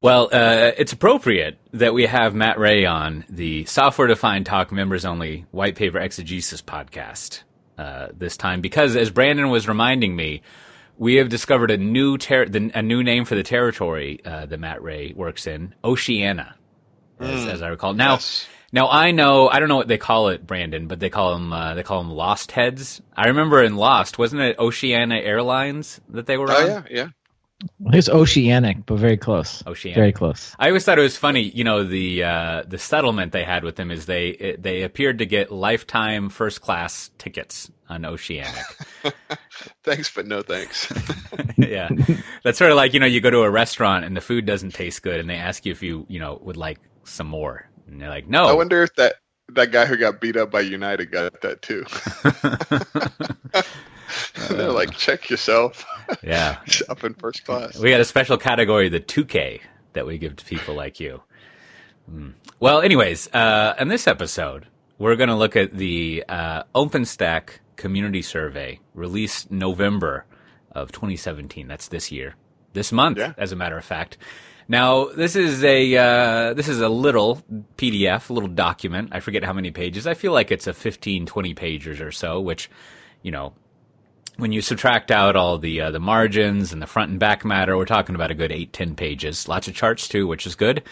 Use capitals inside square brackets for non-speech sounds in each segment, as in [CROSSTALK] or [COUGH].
Well, uh, it's appropriate that we have Matt Ray on the Software Defined Talk members only white paper exegesis podcast uh, this time because, as Brandon was reminding me, we have discovered a new ter- the, a new name for the territory uh, that Matt Ray works in, Oceania, as, Mm. as I recall. Now, Yes. now I know I don't know what they call it, Brandon, but they call them uh, they call them Lost Heads. I remember in Lost, wasn't it Oceania Airlines that they were Oh on? yeah, yeah. I think it's oceanic, but very close. Oceanic. Very close. I always thought it was funny, you know, the uh, the settlement they had with them is they it, they appeared to get lifetime first class tickets on Oceanic. [LAUGHS] [LAUGHS] Thanks, but no thanks. [LAUGHS] yeah, that's sort of like you know you go to a restaurant and the food doesn't taste good and they ask you if you you know would like some more and they're like no. I wonder if that that guy who got beat up by United got that too. [LAUGHS] They're like, check yourself. [LAUGHS] yeah, [LAUGHS] up in first class. we got a special category, the 2K, that we give to people like you. Hmm. Well, anyways, uh, in this episode, we're going to look at the uh, OpenStack community survey released November of 2017. That's this year, this month, Yeah. as a matter of fact. Now, this is a uh, this is a little PDF, a little document. I forget how many pages. I feel like it's a 15, 20 pages or so, which, you know, when you subtract out all the uh, the margins and the front and back matter, we're talking about a good eight, ten pages. Lots of charts too, which is good.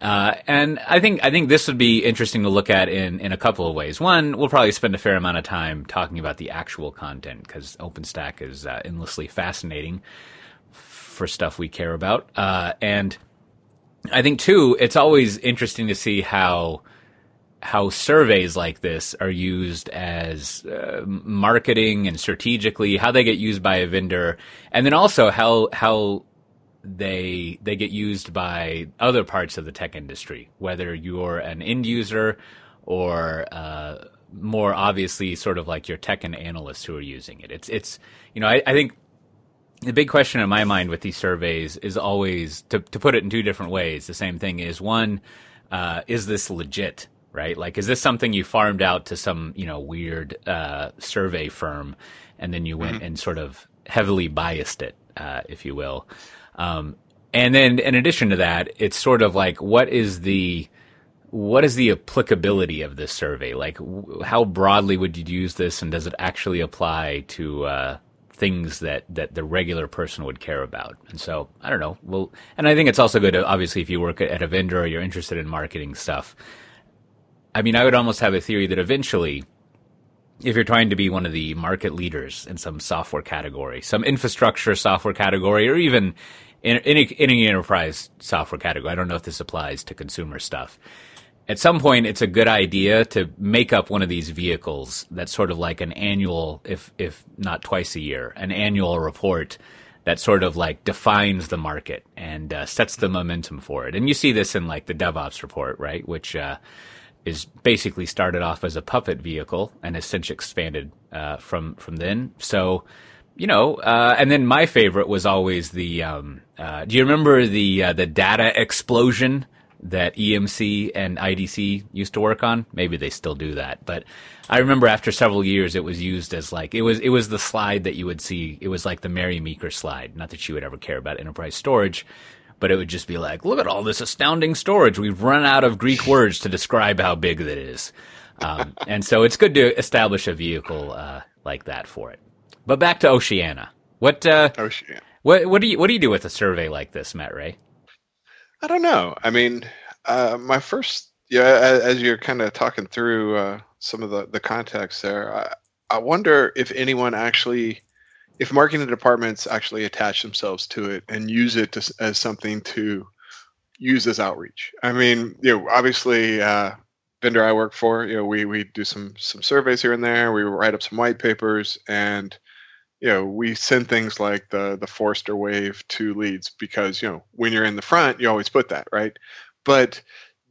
Uh, and I think I think this would be interesting to look at in in a couple of ways. One, we'll probably spend a fair amount of time talking about the actual content because OpenStack is uh, endlessly fascinating for stuff we care about. Uh, and I think too, it's always interesting to see how how surveys like this are used as uh, marketing and strategically, how they get used by a vendor, and then also how how they they get used by other parts of the tech industry, whether you're an end user or uh, more obviously sort of like your tech and analysts who are using it. It's it's you know I, I think the big question in my mind with these surveys is always to, to put it in two different ways. The same thing is one, uh, is this legit? Right? Like, is this something you farmed out to some, you know, weird, uh, survey firm and then you went and sort of heavily biased it, uh, if you will. Um, and then in addition to that, it's sort of like, what is the, what is the applicability of this survey? Like, w- how broadly would you use this, and does it actually apply to uh, things that that the regular person would care about? And so, I don't know. Well, and I think it's also good, to, obviously, if you work at a vendor or you're interested in marketing stuff. I mean, I would almost have a theory that eventually, if you're trying to be one of the market leaders in some software category, some infrastructure software category, or even in any, any enterprise software category, I don't know if this applies to consumer stuff. At some point, it's a good idea to make up one of these vehicles that's sort of like an annual, if if not twice a year, an annual report that sort of like defines the market and uh, sets the momentum for it. And you see this in like the DevOps report, right? Which uh, is basically started off as a puppet vehicle and has since expanded uh, from from then. So, you know, uh, and then my favorite was always the. Um, uh, do you remember the uh, the data explosion that EMC and IDC used to work on? Maybe they still do that, but I remember after several years, it was used as like it was it was the slide that you would see. It was like the Mary Meeker slide. Not that you would ever care about enterprise storage, but it would just be like, look at all this astounding storage. We've run out of Greek words to describe how big that is. Um, and so it's good to establish a vehicle uh, like that for it. But back to Oceana. What uh, shit. what what do you what do you do with a survey like this, Matt Ray? I don't know. I mean, uh, my first, yeah, as, as you're kind of talking through uh, some of the, the context there, I, I wonder if anyone actually, if marketing departments actually attach themselves to it and use it to, as something to use as outreach. I mean, you know, obviously, uh, vendor I work for, you know, we we do some some surveys here and there. We write up some white papers, and you know, we send things like the the Forrester wave to leads because you know when you're in the front, you always put that right. But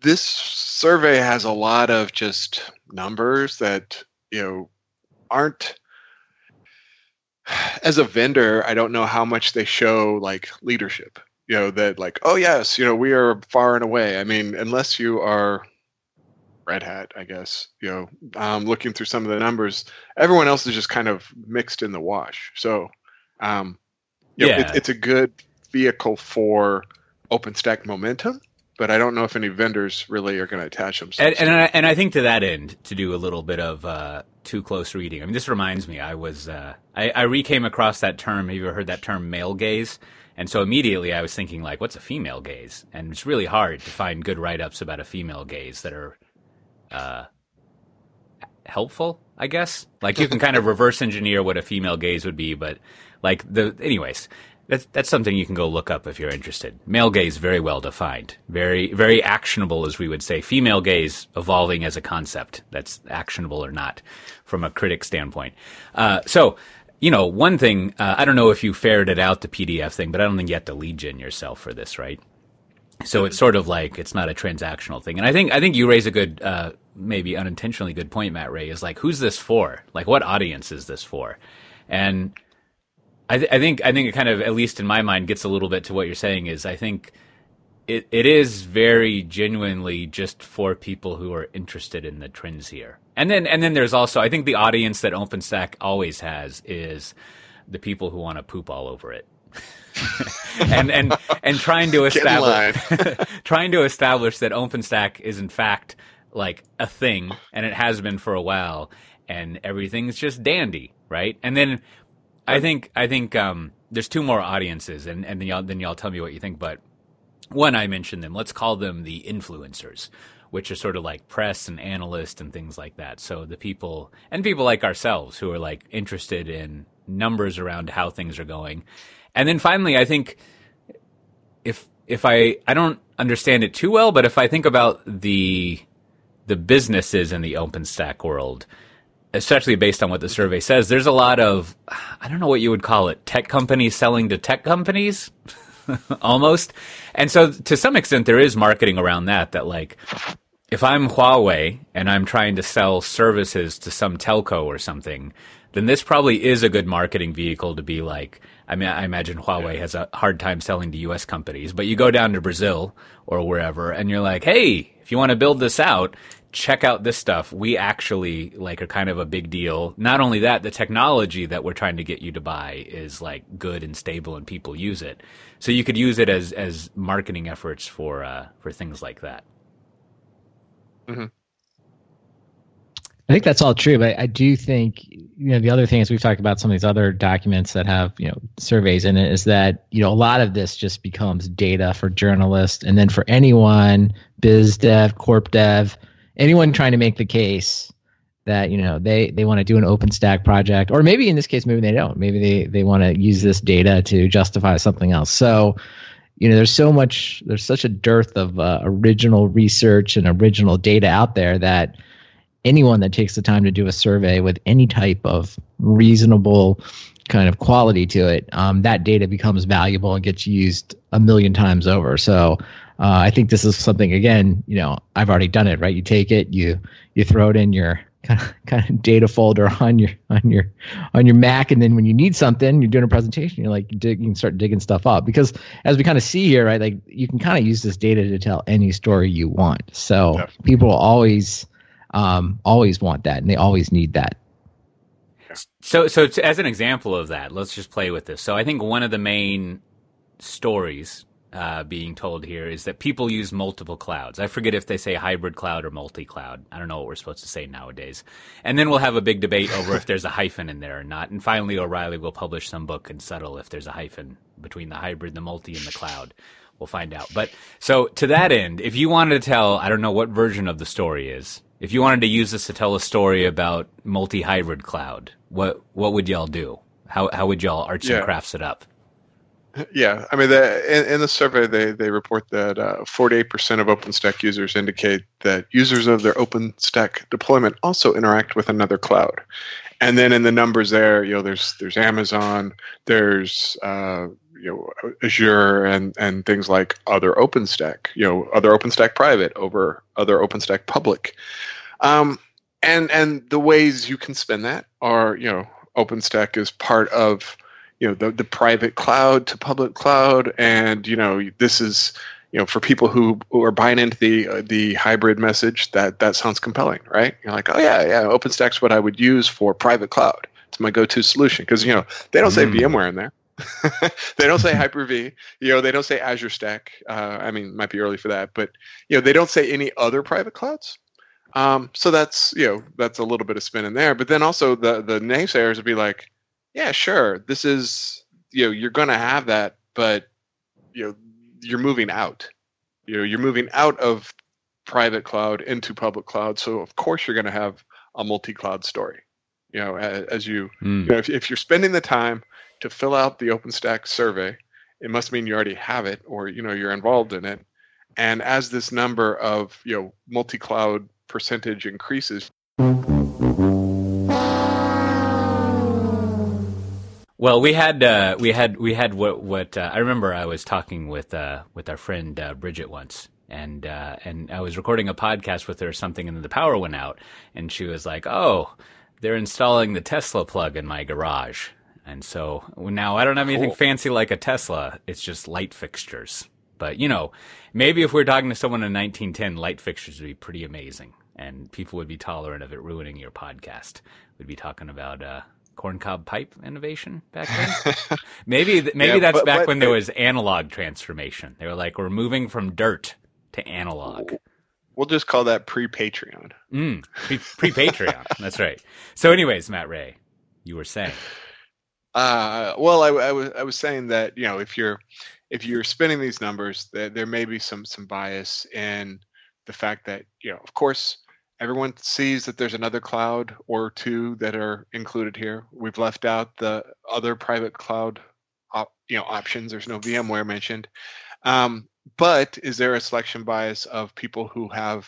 this survey has a lot of just numbers that you know aren't. As a vendor, I don't know how much they show like leadership. You know that like, oh yes, you know we are far and away. I mean, unless you are Red Hat, I guess. You know, um, looking through some of the numbers, everyone else is just kind of mixed in the wash. So, um, you know, Yeah. it, it's a good vehicle for OpenStack momentum, but I don't know if any vendors really are going to attach themselves. And, and I, and I think to that end, to do a little bit of uh, too close reading. I mean, this reminds me. I was uh, I, I recame across that term. Have you ever heard that term, male gaze? And so immediately I was thinking, like, what's a female gaze? And it's really hard to find good write ups about a female gaze that are uh, helpful, I guess. Like, you can kind of [LAUGHS] reverse engineer what a female gaze would be, but like the, anyways, that's that's something you can go look up if you're interested. Male gaze very well defined, very very actionable, as we would say. Female gaze evolving as a concept that's actionable or not from a critic standpoint. Uh, so, you know, one thing uh, I don't know if you ferreted out the PDF thing, but I don't think you have to gen yourself for this, right? So it's sort of like it's not a transactional thing, and I think I think you raise a good, uh, maybe unintentionally good point, Matt Ray. Is like, who's this for? Like, what audience is this for? And I, th- I, think I think it kind of, at least in my mind, gets a little bit to what you're saying. Is I think it it is very genuinely just for people who are interested in the trends here. And then and then there's also I think the audience that OpenStack always has is the people who want to poop all over it. [LAUGHS] and and and trying to establish [LAUGHS] trying to establish that OpenStack is in fact like a thing and it has been for a while and everything's just dandy, right? And then I think I think um, there's two more audiences, and and then y'all then y'all tell me what you think. But one, I mentioned them. Let's call them the influencers, which are sort of like press and analysts and things like that. So the people and people like ourselves who are like interested in numbers around how things are going. And then finally, I think if if I I don't understand it too well, but if I think about the the businesses in the OpenStack world especially based on what the survey says, there's a lot of, I don't know what you would call it, tech companies selling to tech companies, [LAUGHS] almost. And so to some extent, there is marketing around that, that like, if I'm Huawei and I'm trying to sell services to some telco or something, then this probably is a good marketing vehicle to be like, I mean, I imagine Huawei has a hard time selling to US companies, but you go down to Brazil or wherever and you're like, hey, if you want to build this out, check out this stuff. We actually like are kind of a big deal. Not only that, the technology that we're trying to get you to buy is like good and stable and people use it. So you could use it as as marketing efforts for uh, for things like that. Mm-hmm. I think that's all true, but I do think you know the other thing is we've talked about some of these other documents that have you know surveys in it is that you know a lot of this just becomes data for journalists and then for anyone biz dev corp dev anyone trying to make the case that you know they they want to do an OpenStack project, or maybe in this case, maybe they don't. Maybe they they want to use this data to justify something else. So you know there's so much there's such a dearth of uh, original research and original data out there that anyone that takes the time to do a survey with any type of reasonable kind of quality to it um, that data becomes valuable and gets used a million times over so uh, I think this is something again. You know, I've already done it. Right, you take it, you you throw it in your [LAUGHS] kind of, kind of data folder on your on your on your Mac, and then when you need something, you're doing a presentation. You're like you, dig, you can start digging stuff up because as we kind of see here, right, like you can kind of use this data to tell any story you want. So Definitely. people always um, always want that, and they always need that. So, so to, as an example of that, let's just play with this. So, I think one of the main stories uh, being told here is that people use multiple clouds. I forget if they say hybrid cloud or multi cloud. I don't know what we're supposed to say nowadays. And then we'll have a big debate over if there's a hyphen in there or not. And finally, O'Reilly will publish some book and settle if there's a hyphen between the hybrid, the multi, and the cloud. We'll find out. But so to that end, if you wanted to tell, I don't know what version of the story is. If you wanted to use this to tell a story about multi hybrid cloud, what what would y'all do? How how would y'all arts yeah. and crafts it up? Yeah, I mean, the, in, in, the survey, they, they report that uh, 48% of OpenStack users indicate that users of their OpenStack deployment also interact with another cloud. And then in the numbers there, you know, there's there's Amazon, there's uh, you know Azure, and and things like other OpenStack, you know, other OpenStack private over other OpenStack public. Um, and and the ways you can spend that are, you know, OpenStack is part of you know the, the private cloud to public cloud. And you know this is you know for people who, who are buying into the uh, the hybrid message that that sounds compelling right? You're like oh yeah yeah openstack's what i would use for private cloud. It's my go-to solution. Because you know they don't say mm. vmware in there [LAUGHS] they don't say [LAUGHS] Hyper-V. You know, they don't say Azure Stack. Uh, I mean, might be early for that, but you know, they don't say any other private clouds. Um, so that's you know that's a little bit of spin in there. But then also the the naysayers would be like, yeah, sure, this is you know you're going to have that, but you know you're moving out. You know you're moving out of private cloud into public cloud. So of course you're going to have a multi-cloud story. You know, as, as you, mm. you know, if, if you're spending the time to fill out the OpenStack survey, it must mean you already have it or you know you're involved in it. And as this number of you know multi-cloud percentage increases. Well, we had uh, we had we had what what uh, I remember. I was talking with uh, with our friend uh, Bridget once, and uh, and I was recording a podcast with her or something, and the power went out, and she was like, "Oh, they're installing the Tesla plug in my garage," and so now I don't have anything cool. fancy like a Tesla. It's just light fixtures. But you know, maybe if we are talking to someone in 1910, light fixtures would be pretty amazing, and people would be tolerant of it ruining your podcast. We'd be talking about uh, corncob pipe innovation back then. [LAUGHS] maybe maybe yeah, that's but, back but, when there was analog transformation. They were like, we're moving from dirt to analog. We'll just call that pre Patreon. Mm, pre Patreon. [LAUGHS] that's right. So, anyways, Matt Ray, you were saying. Uh, well, I, I was I was saying that you know if you're if you're spinning these numbers, there, there may be some some bias in the fact that you know, of course, everyone sees that there's another cloud or two that are included here. We've left out the other private cloud, op, you know, options. There's no VMware mentioned. Um, but is there a selection bias of people who have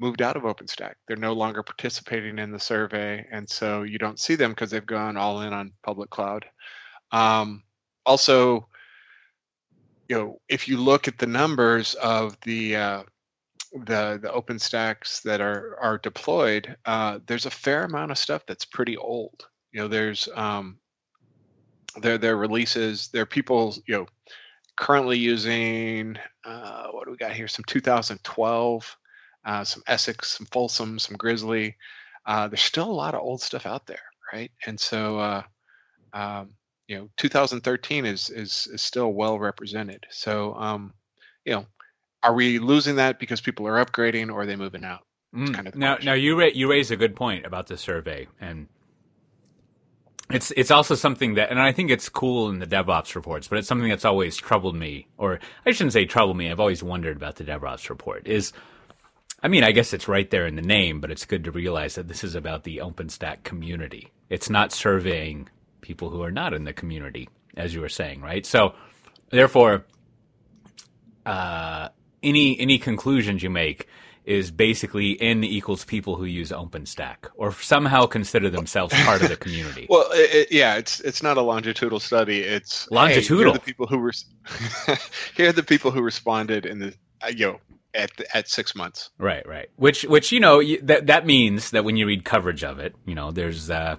moved out of OpenStack? They're no longer participating in the survey, and so you don't see them because they've gone all in on public cloud. Um, also, you know, if you look at the numbers of the uh, the the OpenStacks that are are deployed, uh, there's a fair amount of stuff that's pretty old. You know, there's um, their their releases. There are people you know currently using uh, what do we got here? Some 2012, uh, some Essex, some Folsom, some Grizzly. Uh, there's still a lot of old stuff out there, right? And so uh, um, you know 2013 is is is still well represented. So um, you know, are we losing that because people are upgrading or are they moving out? Mm. Kind of now, question. now you ra- you raise a good point about the survey, and it's it's also something that, and I think it's cool in the DevOps reports, but it's something that's always troubled me, or I shouldn't say troubled me. I've always wondered about the DevOps report. Is I mean, I guess it's right there in the name, but it's good to realize that this is about the OpenStack community. It's not surveying people who are not in the community, as you were saying, right? So, therefore, uh, any any conclusions you make is basically n equals people who use OpenStack or somehow consider themselves part of the community. well, it, it, yeah, it's it's not a longitudinal study. It's longitudinal. Hey, here are the people who were [LAUGHS] here are the people who responded in the uh, you know at at six months. Right, right. Which which you know that that means that when you read coverage of it, you know, there's uh,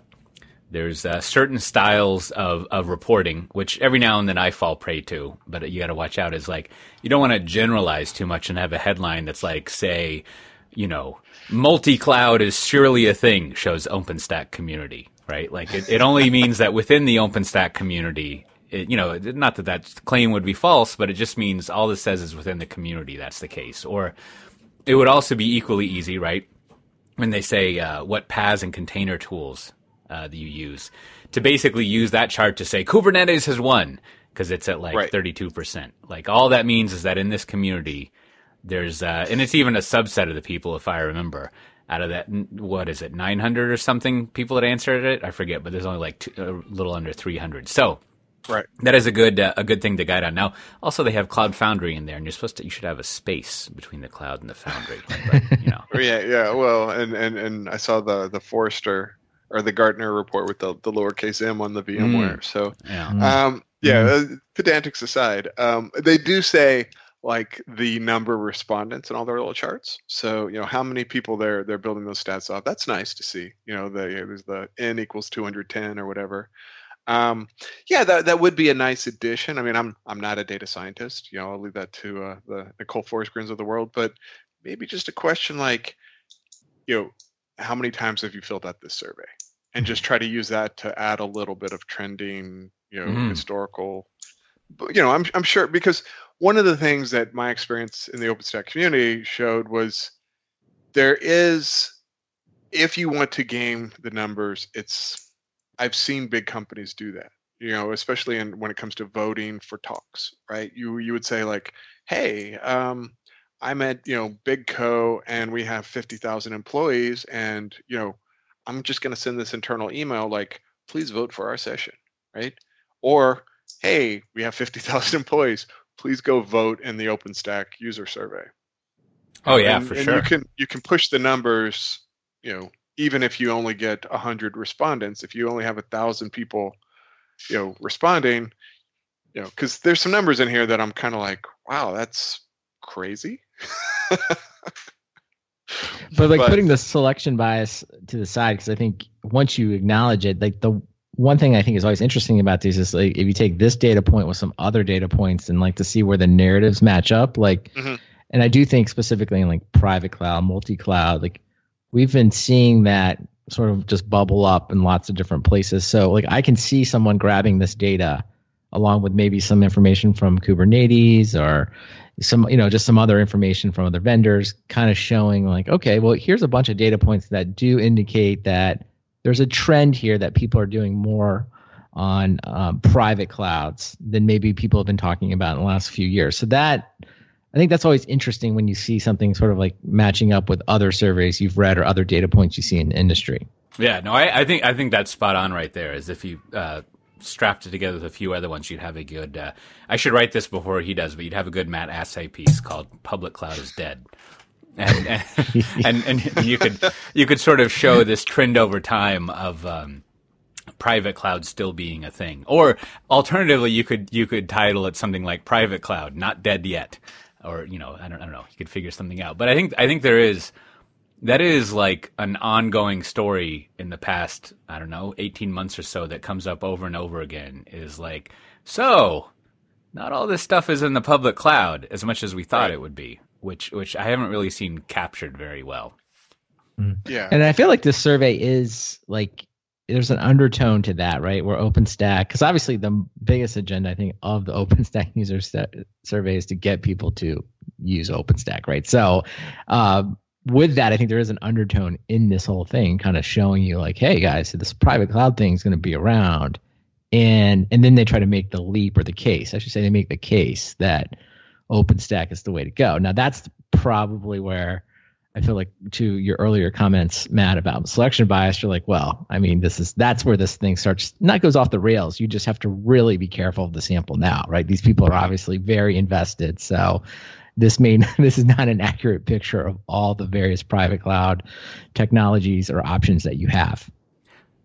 there's uh, certain styles of, of reporting, which every now and then I fall prey to, but you got to watch out. Is like you don't want to generalize too much and have a headline that's like, say, you know, multi cloud is surely a thing. Shows OpenStack community, right? Like it, it only means that within the OpenStack community, it, you know, not that that claim would be false, but it just means all this says is within the community that's the case. Or it would also be equally easy, right? When they say uh, what PaaS and container tools uh, that you use to basically use that chart to say Kubernetes has won because it's at like right. 32%. Like all that means is that in this community, there's, uh, and it's even a subset of the people, if I remember, out of that, what is it, 900 or something people that answered it? I forget, but there's only like two, a little under 300. So, Right. That is a good uh, a good thing to guide on. Now, also they have Cloud Foundry in there, and you're supposed to you should have a space between the cloud and the Foundry. [LAUGHS] But, you know. yeah, yeah. Well, and, and and I saw the the Forrester or the Gartner report with the, the lowercase m on the VMware. Mm. So, yeah, mm. um, yeah mm. uh, pedantics aside, um, they do say like the number of respondents and all their little charts. So, you know, how many people they're they're building those stats off. That's nice to see. You know, the you know, there's the n equals 210 or whatever. Um, yeah, that that would be a nice addition. I mean, I'm I'm not a data scientist. You know, I'll leave that to uh, the Nicole Forsgrens of the world. But maybe just a question like, you know, how many times have you filled out this survey? And just try to use that to add a little bit of trending, you know, Mhm. historical. But, you know, I'm I'm sure because one of the things that my experience in the OpenStack community showed was there is if you want to game the numbers, it's I've seen big companies do that. You know, especially in when it comes to voting for talks, right? You you would say like, "Hey, um, I'm at you know Big Co. and we have fifty thousand employees, and you know, I'm just going to send this internal email like, please vote for our session, right? Or, hey, we have fifty thousand [LAUGHS] employees, please go vote in the OpenStack user survey. Oh yeah, and, for and sure. You can you can push the numbers, you know, even if you only get hundred respondents, if you only have a thousand people, you know, responding, you know, because there's some numbers in here that I'm kind of like, wow, that's crazy. [LAUGHS] but like But- putting the selection bias to the side because i think once you acknowledge it like the one thing i think is always interesting about these is like if you take this data point with some other data points and like to see where the narratives match up like Mhm. and i do think specifically in like private cloud multi-cloud like we've been seeing that sort of just bubble up in lots of different places. So like i can see someone grabbing this data along with maybe some information from kubernetes or some you know just some other information from other vendors kind of showing like okay well here's a bunch of data points that do indicate that there's a trend here that people are doing more on um, private clouds than maybe people have been talking about in the last few years. So that i think that's always interesting when you see something sort of like matching up with other surveys you've read or other data points you see in industry Yeah, no, I, I think I think that's spot on right there. Is if you uh, strapped it together with a few other ones, you'd have a good. Uh, I should write this before he does, but you'd have a good Matt Asay piece called "Public Cloud is Dead," and and, [LAUGHS] and and you could you could sort of show this trend over time of. Um, private cloud still being a thing or alternatively you could you could title it something like private cloud not dead yet or you know I don't, I don't know you could figure something out but i think i think there is that is like an ongoing story in the past i don't know 18 months or so that comes up over and over again is like so not all this stuff is in the public cloud as much as we thought Right. it would be which which i haven't really seen captured very well mm. Yeah. And I feel like this survey is like there's an undertone to that, right? Where OpenStack, because obviously the biggest agenda I think of the [LAUGHS] OpenStack user st- survey is to get people to use OpenStack, right? So um, with that, I think there is an undertone in this whole thing, kind of showing you like, hey guys, this private cloud thing is going to be around, and and then they try to make the leap or the case. I should say they make the case that OpenStack is the way to go. Now that's probably where I feel like to your earlier comments, Matt, about selection bias, you're like, well, I mean, this is that's where this thing starts not goes off the rails. You just have to really be careful of the sample now, right? These people are obviously very invested. So this may [LAUGHS] this is not an accurate picture of all the various private cloud technologies or options that you have.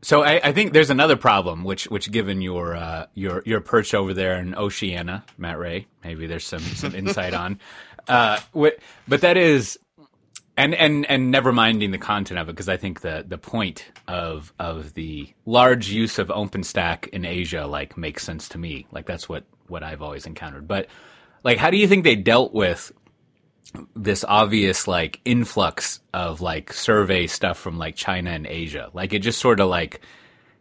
So I, I think there's another problem, which which given your uh, your your perch over there in Oceania, Matt Ray, maybe there's some some insight on. Uh, wh- but that is, and and and never minding the content of it, because I think the the point of of the large use of OpenStack in Asia like makes sense to me. Like that's what what I've always encountered. But like, how do you think they dealt with this obvious like influx of like survey stuff from like China and Asia. Like it just sort of like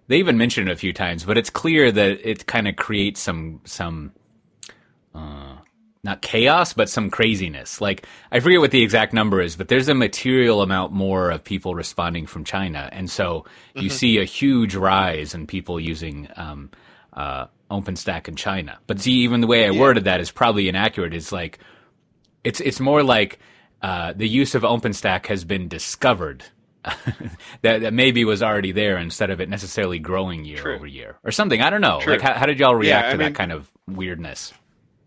they even mentioned it a few times, but it's clear that it kind of creates some some uh not chaos, but some craziness. Like I forget what the exact number is, but there's a material amount more of people responding from China, and so you see a huge rise in people using um, uh, OpenStack in China. But see, even the way I worded that is probably inaccurate. It's like it's it's more like uh, the use of OpenStack has been discovered. [LAUGHS] that, that maybe was already there instead of it necessarily growing year True. over year or something. I don't know. True. Like, how, how did y'all react I to mean- that kind of weirdness?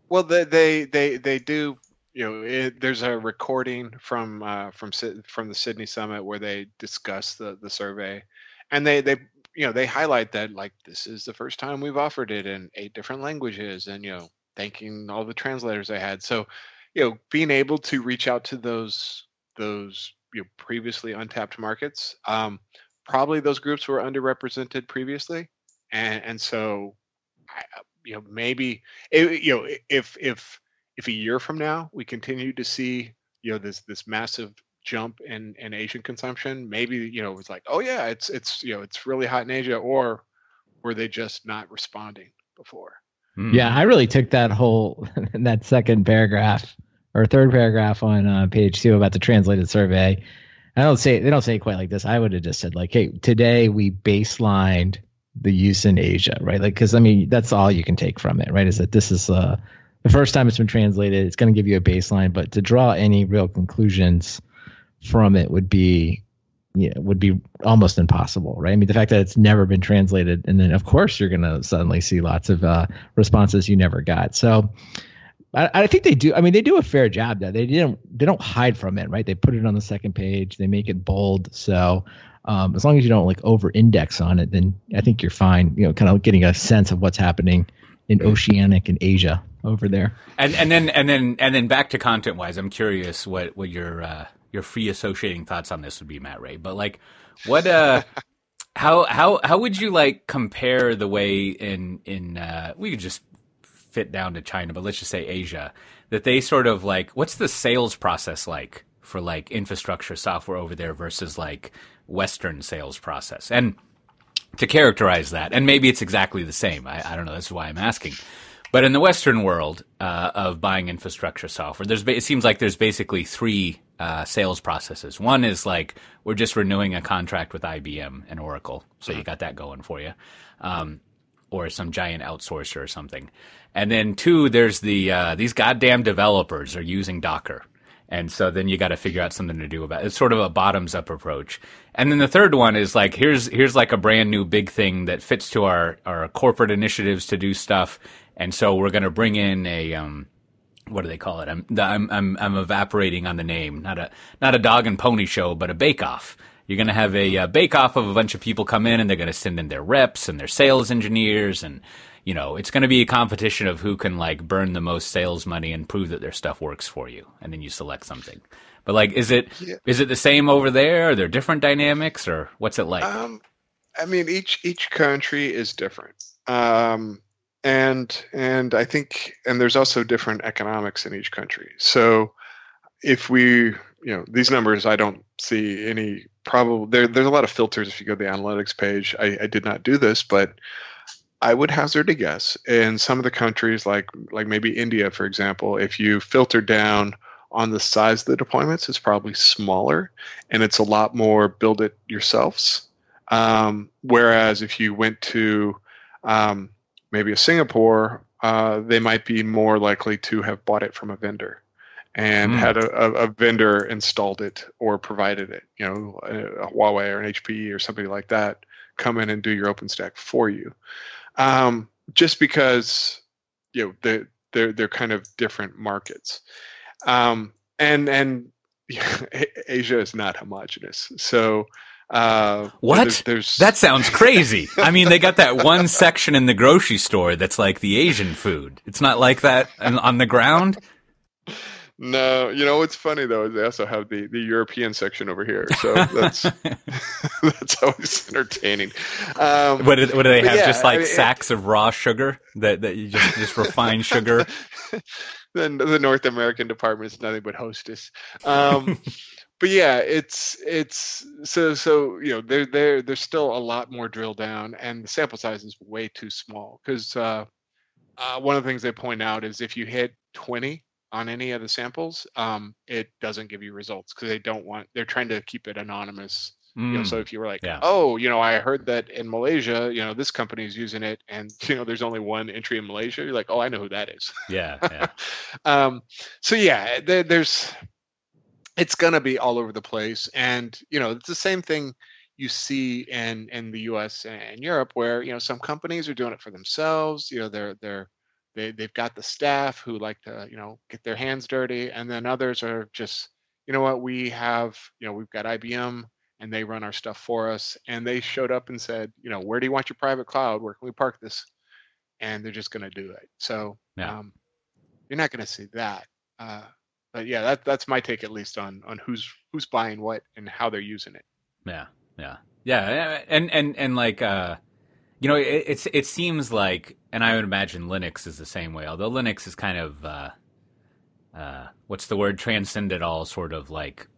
Well, they they they, they do. You know, it, there's a recording from uh, from from the Sydney summit where they discuss the the survey, and they they you know they highlight that like this is the first time we've offered it in eight different languages, and you know thanking all the translators they had. So, you know, being able to reach out to those those you know previously untapped markets, um, probably those groups were underrepresented previously, and and so. I, you know maybe it, you know if if if a year from now we continue to see you know this this massive jump in in asian consumption maybe you know it's like oh yeah it's it's you know it's really hot in asia or were they just not responding before. Mm. Yeah, I really took that whole [LAUGHS] that second paragraph or third paragraph on uh, page two about the translated survey. I don't say they don't say it quite like this. I would have just said like, "Hey, today we baselined the use in Asia, right? Like, because I mean, that's all you can take from it, right? Is that this is uh, the first time it's been translated. It's going to give you a baseline, but to draw any real conclusions from it would be yeah, would be almost impossible, right? I mean, the fact that it's never been translated, and then of course you're going to suddenly see lots of uh, responses you never got. So, I, I, think they do. I mean, they do a fair job. That they didn't. They don't hide from it, right? They put it on the second page. They make it bold. So, um, as long as you don't like over-index on it, then I think you're fine. You know, kind of getting a sense of what's happening in Oceanic and Asia over there. And and then and then and then back to content wise, I'm curious what what your uh, your free associating thoughts on this would be, Matt Ray. But like, what uh, [LAUGHS] how how how would you like compare the way in in uh, we could just fit down to China, but let's just say Asia, that they sort of like, what's the sales process like for like infrastructure software over there versus like Western sales process? And to characterize that, and maybe it's exactly the same. I, I don't know. That's why I'm asking. But in the Western world uh, of buying infrastructure software, there's it seems like there's basically three uh, sales processes. One is like we're just renewing a contract with IBM and Oracle, so you mm-hmm. got that going for you, um, or some giant outsourcer or something. And then two, there's the uh, these goddamn developers are using Docker. And so then you got to figure out something to do about it. It's sort of a bottoms up approach. And then the third one is like here's here's like a brand new big thing that fits to our our corporate initiatives to do stuff. And so we're going to bring in a um, what do they call it? I'm, I'm I'm I'm evaporating on the name. Not a not a dog and pony show, but a bake off. You're going to have a, a bake off of a bunch of people come in and they're going to send in their reps and their sales engineers and you know, it's going to be a competition of who can like burn the most sales money and prove that their stuff works for you, and then you select something. But like, is it yeah. is it the same over there? Are there different dynamics, or what's it like? Um, I mean, each each country is different, um, and and I think, and there's also different economics in each country. So, if we, you know, these numbers, I don't see any probable. There, there's a lot of filters if you go to the analytics page. I, I did not do this, but I would hazard a guess in some of the countries, like like maybe India, for example, if you filter down on the size of the deployments, it's probably smaller, and it's a lot more build it yourselves. Um, whereas if you went to um, maybe a Singapore, uh, they might be more likely to have bought it from a vendor and mm. had a, a, vendor installed it or provided it. You know, a, a Huawei or an HPE or somebody like that come in and do your OpenStack for you um, just because you know they're they're they're kind of different markets, um, and and [LAUGHS] Asia is not homogenous. So uh, what? There's, there's... That sounds crazy. [LAUGHS] I mean, they got that one section in the grocery store that's like the Asian food. It's not like that on the ground. No, you know what's funny though is they also have the, the European section over here, so [LAUGHS] that's [LAUGHS] that's always entertaining. Um, what, do, what do they have? Yeah, just like I mean, sacks it, of raw sugar that that you just just refined sugar. [LAUGHS] then the North American department is nothing but hostess. Um, but yeah, it's it's so so you know there there there's still a lot more drill down, and the sample size is way too small because uh, uh, one of the things they point out is if you hit 20 on any of the samples, um, it doesn't give you results because they don't want. They're trying to keep it anonymous. Mm. You know, so mm. if you were like, yeah. oh, you know, I heard that in Malaysia, you know, this company is using it, and [LAUGHS] you know, there's only one entry in Malaysia. You're like, oh, I know who that is. Yeah. [LAUGHS] yeah. um, so yeah, there, there's, it's gonna be all over the place, and you know, it's the same thing you see in in the U.S. and Europe, where you know some companies are doing it for themselves. You know, they're they're they they've got the staff who like to you know get their hands dirty, and then others are just you know what we have you know we've got IBM and they run our stuff for us, and they showed up and said you know where do you want your private cloud? Where can we park this? And they're just going to do it. So yeah. um, you're not going to see that. Uh, but yeah, that that's my take at least on on who's who's buying what and how they're using it. Yeah, yeah, yeah, and and and like uh, you know, it, it's it seems like, and I would imagine Linux is the same way. Although Linux is kind of, uh, uh, what's the word? Transcended all sort of like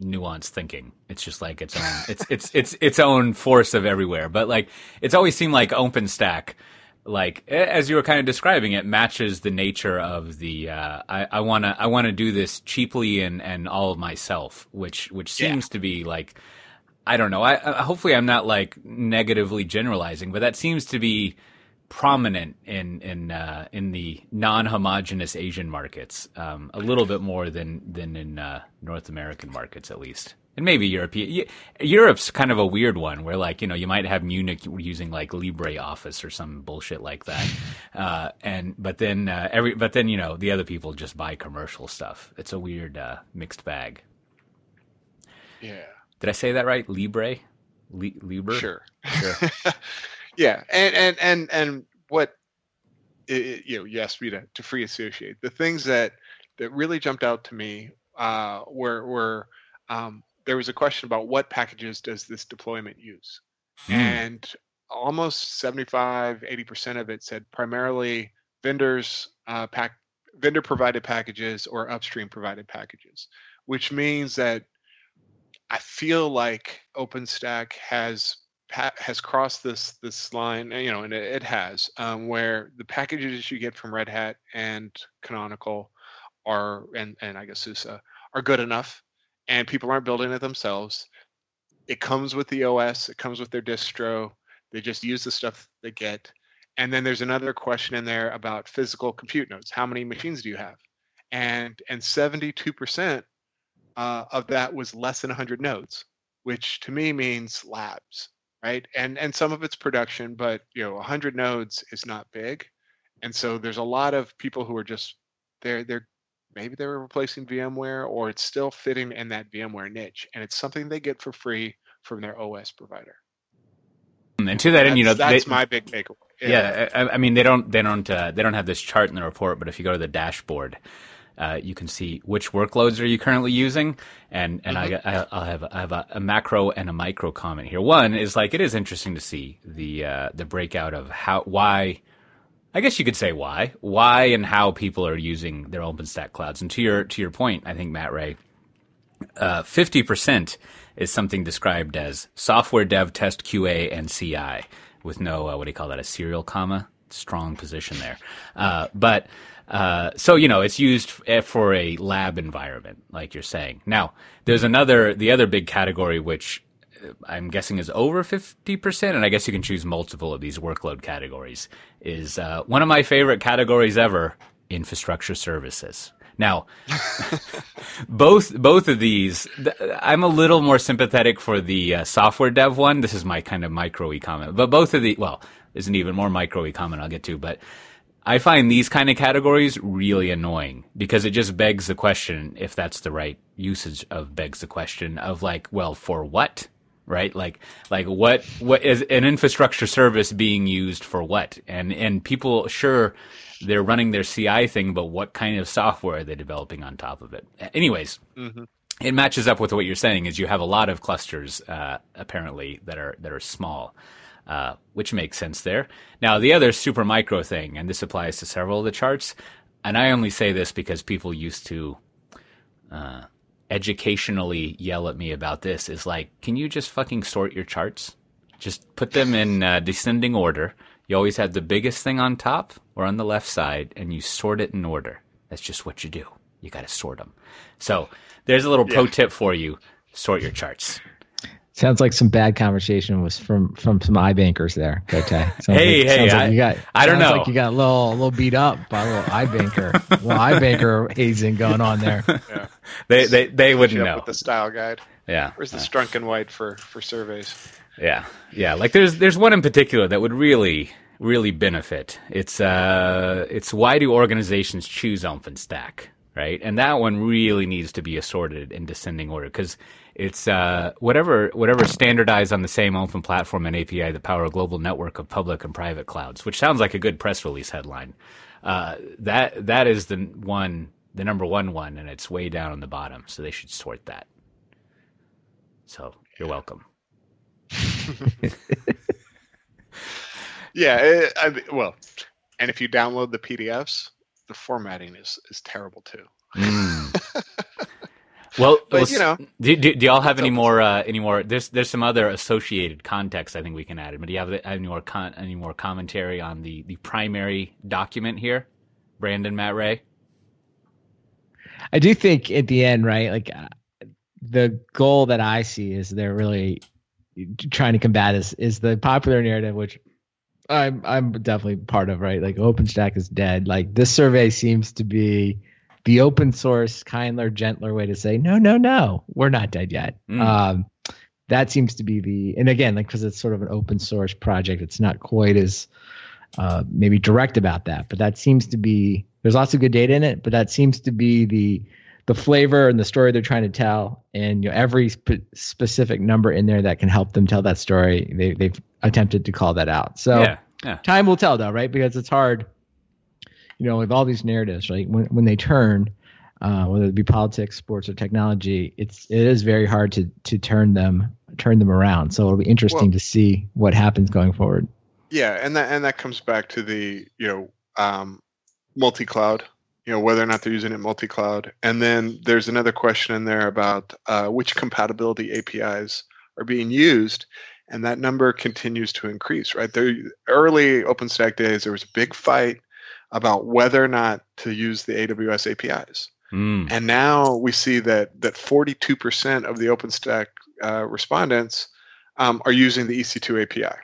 nuanced thinking. It's just like its own, it's it's [LAUGHS] it's its own force of everywhere. But like, it's always seemed like OpenStack like as you were kind of describing it matches the nature of the uh, I want to I want to do this cheaply and and all of myself which which seems yeah. to be like I don't know I, I hopefully I'm not like negatively generalizing but that seems to be prominent in in uh, in the non-homogenous Asian markets um, a little bit more than than in uh, North American markets at least and maybe European. Europe's kind of a weird one where, like, you know, you might have Munich using like LibreOffice or some bullshit like that, uh, and but then uh, every but then you know the other people just buy commercial stuff. It's a weird uh, mixed bag. Yeah. Did I say that right? Libre, Li- Libre. Sure. Sure. [LAUGHS] yeah, and and and and what it, you know, you asked me to to free associate the things that that really jumped out to me uh, were were um, there was a question about what packages does this deployment use? Mm. And almost 75, 80% of it said primarily vendors uh, pack vendor provided packages or upstream provided packages, which means that I feel like OpenStack has has crossed this this line, you know, and it, it has, um, where the packages you get from Red Hat and Canonical are, and and I guess SUSE are good enough and people aren't building it themselves. It comes with the OS, it comes with their distro. They just use the stuff they get. And then there's another question in there about physical compute nodes. How many machines do you have? And and 72% uh, of that was less than 100 nodes, which to me means labs, right? And and some of it's production, but you know, 100 nodes is not big, and so there's a lot of people who are just they're they're maybe they were replacing VMware or it's still fitting in that VMware niche and it's something they get for free from their OS provider. And to that end, you know, that's they, my big takeaway. Yeah, yeah I, I, mean, they don't, they don't, uh, they don't have this chart in the report, but if you go to the dashboard, uh, you can see which workloads are you currently using, and and mm-hmm. I, I will have a, I have a, a, macro and a micro comment here. One is like it is interesting to see the uh, the breakout of how why I guess you could say why, why and how people are using their OpenStack clouds. And to your to your point, I think Matt Ray, uh, fifty uh, percent is something described as software dev, test, QA, and CI, with no uh, what do you call that? A serial comma. Strong position there, uh, but. Uh, so you know it's used for a lab environment, like you're saying. Now, there's another, the other big category which I'm guessing is over 50%, and I guess you can choose multiple of these workload categories, is uh, one of my favorite categories ever infrastructure services. Now, [LAUGHS] both both of these, I'm a little more sympathetic for the uh, software dev one. This is my kind of micro comment, but both of the well, an even more micro comment I'll get to, but I find these kind of categories really annoying because it just begs the question if that's the right usage of begs the question of like, well, for what? right? Like, like what, what is an infrastructure service being used for what? And, and people, sure, they're running their CI thing, but what kind of software are they developing on top of it? Anyways, mm-hmm. it matches up with what you're saying is you have a lot of clusters, uh, apparently that are, that are small. Uh, which makes sense there. Now, the other super micro thing, and this applies to several of the charts, and I only say this because people used to uh, educationally yell at me about this is like, can you just fucking sort your charts? Just put them in uh, descending order. You always have the biggest thing on top or on the left side, and you sort it in order. That's just what you do. You got to sort them. So there's a little yeah. pro tip for you: sort your charts. Sounds like some bad conversation was from from some iBankers there. Okay. hey, like, hey, I, like you got. I don't know. Like you got a little, a little beat up by a little iBanker, a [LAUGHS] little iBanker hazing going on there. [LAUGHS] Yeah. They they they wouldn't know with the style guide. Yeah. Where's the uh, Strunk and White for for surveys? Yeah, yeah. Like there's there's one in particular that would really really benefit. It's uh it's why do organizations choose OpenStack, right? And that one really needs to be assorted in descending order because it's uh, whatever whatever standardized on the same open platform and API that power a global network of public and private clouds, which sounds like a good press release headline. Uh, that that is the one, the number one one, and it's way down on the bottom. So they should sort that. So you're welcome. [LAUGHS] yeah, it, I, well, and if you download the PDFs, the formatting is is terrible too. Mm. [LAUGHS] Well, but well, you know, do, do, do y'all have any more? Uh, any more? There's there's some other associated context I think we can add. But do you have any more con- any more commentary on the the primary document here, Brandon Matt Ray? I do think at the end, right? Like uh, the goal that I see is they're really trying to combat is is the popular narrative, which I'm I'm definitely part of, right? Like OpenStack is dead. Like this survey seems to be the open source, kinder, gentler way to say no, no, no, we're not dead yet. Mm. Um, that seems to be the and again, like because it's sort of an open source project, it's not quite as uh, maybe direct about that, but that seems to be there's lots of good data in it, but that seems to be the the flavor and the story they're trying to tell, and you know every sp- specific number in there that can help them tell that story, they, they've attempted to call that out. So yeah, yeah. time will tell, though, right? Because it's hard, you know, with all these narratives, right? When when they turn, uh, whether it be politics, sports, or technology, it's it is very hard to to turn them turn them around. So it'll be interesting Well- to see what happens going forward. Yeah, and that and that comes back to the you know um, multi-cloud. You know whether or not they're using it multi-cloud, and then there's another question in there about uh, which compatibility APIs are being used, and that number continues to increase. Right, there early OpenStack days, there was a big fight about whether or not to use the AWS APIs. Mm. And now we see that that 42% of the OpenStack uh, respondents um, are using the EC2 API.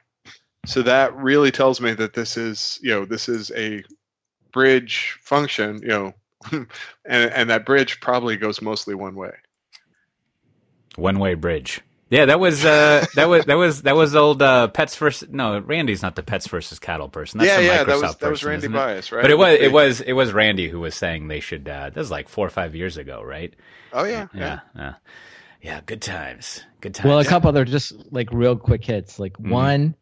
So that really tells me that this is, you know, this is a bridge function, you know, [LAUGHS] and, and that bridge probably goes mostly one way. One way bridge. Yeah, that was uh, that was that was that was old uh, pets versus no Randy's not the pets versus cattle person. That's yeah, yeah, Microsoft that was that was person, Randy isn't? Bias, right? But it was it was it was Randy who was saying they should. Uh, that was like four or five years ago, right? Oh yeah, yeah. Yeah, yeah, yeah. Good times. Good times. Well, a couple other just like real quick hits. Like Mhm. one,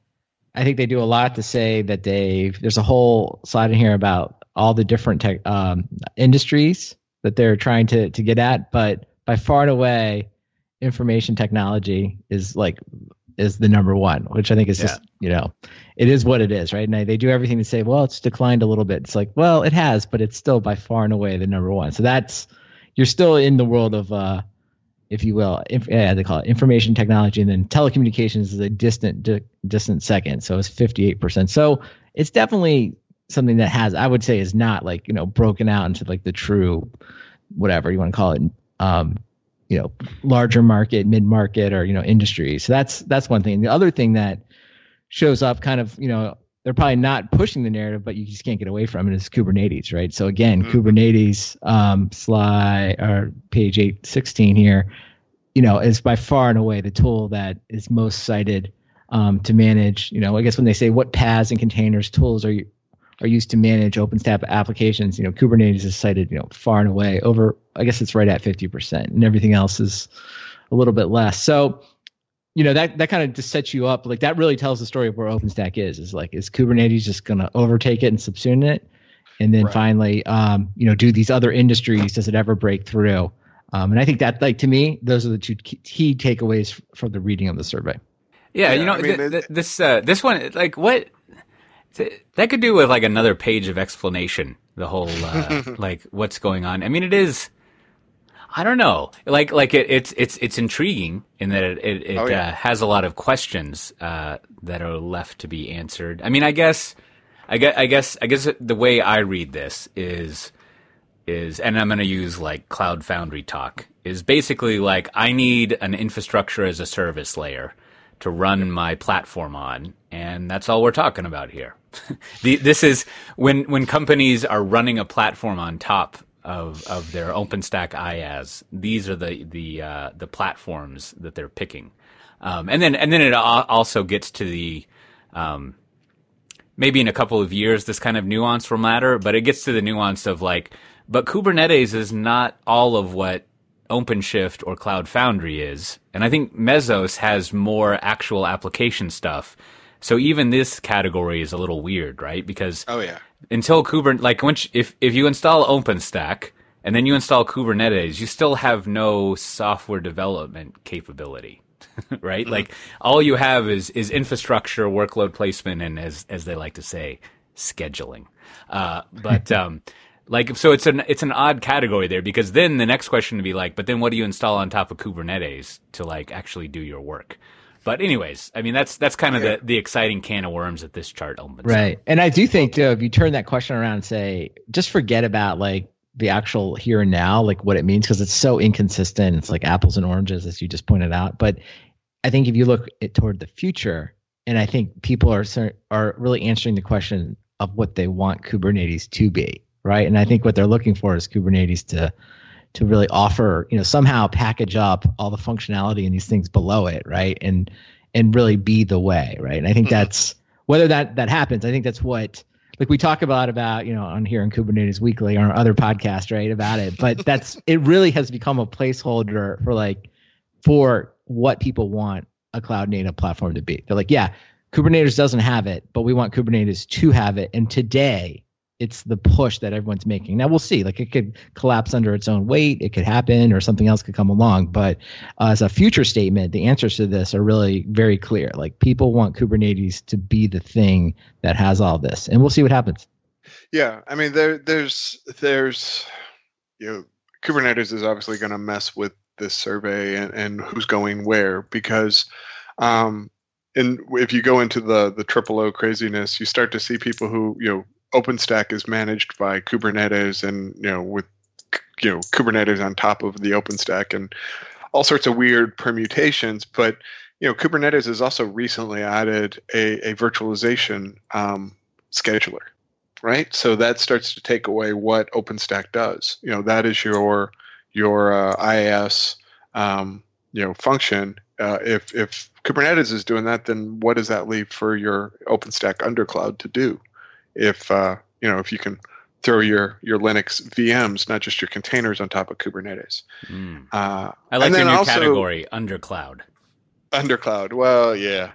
I think they do a lot to say that they there's a whole slide in here about all the different tech um, industries that they're trying to to get at, but by far and away, information technology is like is the number one, which I think is just you know it is what it is, right? And they, they do everything to say, well, it's declined a little bit. It's like, well, it has, but it's still by far and away the number one. So that's you're still in the world of uh, if you will, inf- yeah, they call it information technology, and then telecommunications is a distant, di- distant second. So it's 58%. So it's definitely something that has, I would say, is not like you know broken out into like the true, whatever you want to call it, um, you know, larger market, mid market, or you know, industry. So that's that's one thing. The other thing that shows up, kind of, you know, they're probably not pushing the narrative, but you just can't get away from it. Is Kubernetes, right? So again, Mhm. Kubernetes, um, slide or page eight sixteen here, you know, is by far and away the tool that is most cited um, to manage. You know, I guess when they say what PaaS and containers tools are you are used to manage OpenStack applications, you know, Kubernetes is cited, you know, far and away over. I guess it's right at fifty percent, and everything else is a little bit less. So you know that that kind of just sets you up like that really tells the story of where OpenStack is. Is like is Kubernetes just going to overtake it and subsume it, and then Right. finally, um, you know, do these other industries? Does it ever break through? Um, and I think that like to me, those are the two key, key takeaways from the reading of the survey. Yeah, Yeah, you know, I mean, th- th- this uh, this one, like, what th- that could do with like another page of explanation. The whole uh, [LAUGHS] like what's going on. I mean, it is. I don't know. Like, like it, it's it's it's intriguing in that it it, it Oh, yeah. uh, has a lot of questions uh, that are left to be answered. I mean, I guess, I guess, I guess, I guess the way I read this is is, and I'm going to use like Cloud Foundry talk, is basically like I need an infrastructure as a service layer to run my platform on, and that's all we're talking about here. [LAUGHS] the, this is when when companies are running a platform on top of of their OpenStack IaaS. These are the the uh, the platforms that they're picking, um, and then and then it al- also gets to the um, maybe in a couple of years this kind of nuance will matter, but it gets to the nuance of like, but Kubernetes is not all of what OpenShift or Cloud Foundry is. And I think Mesos has more actual application stuff. So even this category is a little weird, right? Because Oh yeah. until Kubernetes, like once if if you install OpenStack and then you install Kubernetes, you still have no software development capability, [LAUGHS] right? Like all you have is is infrastructure, workload placement, and as as they like to say, scheduling. Uh, but [LAUGHS] um, Like, so it's an it's an odd category there because then the next question would be like, but then what do you install on top of Kubernetes to like actually do your work? But anyways, I mean that's that's kind of yeah. the, the exciting can of worms that this chart opens. Right. And I do think though, if you turn that question around and say, just forget about like the actual here and now, like what it means, because it's so inconsistent. It's like apples and oranges, as you just pointed out. But I think if you look it toward the future, and I think people are are really answering the question of what they want Kubernetes to be, right? And I think what they're looking for is Kubernetes to to really offer, you know, somehow package up all the functionality and these things below it, right? And and really be the way, right? And I think mm-hmm. that's whether that that happens. I think that's what like we talk about about you know on here in Kubernetes Weekly or other podcasts, right? About it, but [LAUGHS] that's it. Really has become a placeholder for like for what people want a cloud native platform to be. They're like, yeah, Kubernetes doesn't have it, but we want Kubernetes to have it. And today, it's the push that everyone's making. Now we'll see. Like it could collapse under its own weight. It could happen, or something else could come along. But uh, as a future statement, the answers to this are really very clear. Like people want Kubernetes to be the thing that has all this, and we'll see what happens. Yeah, I mean, there, there's, there's, you know, Kubernetes is obviously going to mess with this survey and, and who's going where because, um, and if you go into the the TripleO craziness, you start to see people who you know OpenStack is managed by Kubernetes and you know with you know Kubernetes on top of the OpenStack and all sorts of weird permutations. But you know Kubernetes has also recently added a, a virtualization um, scheduler, right? So that starts to take away what OpenStack does. You know that is your your uh, IaaS um, you know function. Uh, if if Kubernetes is doing that, then what does that leave for your OpenStack undercloud to do? If uh, you know if you can throw your your Linux VMs, not just your containers, on top of Kubernetes. Mm. Uh, I like your new also, category, undercloud. Undercloud. Well, yeah.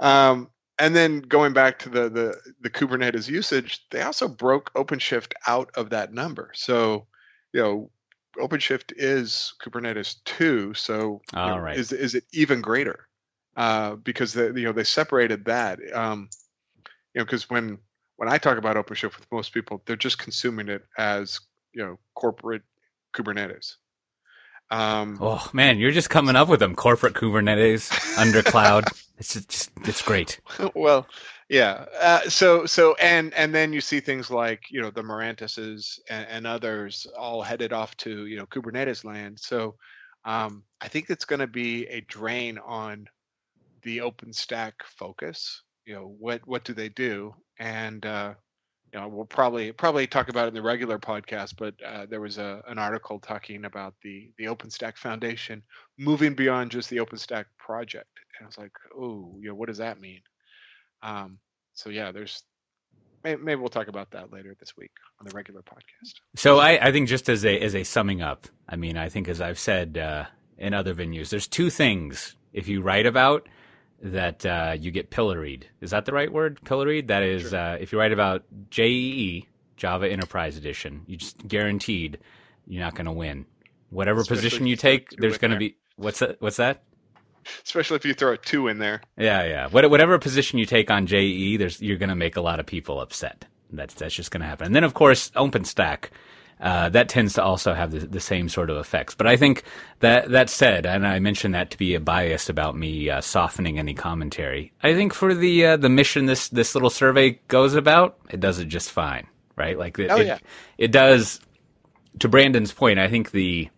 Um, and then going back to the, the the Kubernetes usage, they also broke OpenShift out of that number. So, you know, OpenShift is Kubernetes two. So, know, right. is is it even greater? Uh, because the, you know they separated that. Um, you know, because when when I talk about OpenShift with most people, they're just consuming it as you know corporate Kubernetes. Um, oh man, you're just coming up with them. Corporate Kubernetes under cloud. [LAUGHS] It's just it's great. well, yeah. Uh, so so and and then you see things like you know the Mirantises and, and others all headed off to you know Kubernetes land. So um, I think it's going to be a drain on the OpenStack focus. You know what what do they do? and uh, you know we'll probably probably talk about it in the regular podcast. But uh, there was a an article talking about the the OpenStack Foundation moving beyond just the OpenStack project, and I was like, oh, you know, what does that mean? Um, so yeah, there's maybe we'll talk about that later this week on the regular podcast. So I, I think just as a as a summing up, I mean, I think as I've said uh, in other venues, there's two things if you write about that uh, you get pilloried. Is that the right word? Pilloried? That is, sure. uh, if you write about JEE, Java Enterprise Edition, you just guaranteed you're not going to win. Whatever Especially position you take, there's going to be what's that? What's that? Especially if you throw a two in there. Yeah, yeah. Whatever position you take on JEE, there's you're going to make a lot of people upset. That's that's just going to happen. And then of course OpenStack uh, that tends to also have the, the, same sort of effects. But I think that that said, and I mentioned that to be a bias about me uh, softening any commentary. I think for the uh, the mission this this little survey goes about, it does it just fine, right? Like it, oh, yeah. it, it does. To Brandon's point, I think the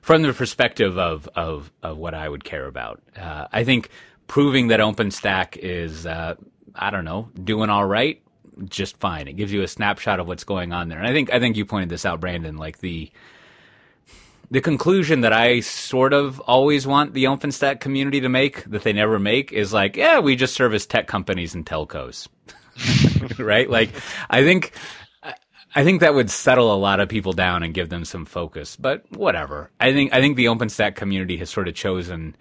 from the perspective of of of what I would care about, uh, I think proving that OpenStack is uh, I don't know doing all right just fine. It gives you a snapshot of what's going on there. And I think I think you pointed this out, Brandon. Like the the conclusion that I sort of always want the OpenStack community to make that they never make is like, yeah, we just service tech companies and telcos, [LAUGHS] right? Like, I think. I think that would settle a lot of people down and give them some focus, but whatever. I think I think the OpenStack community has sort of chosen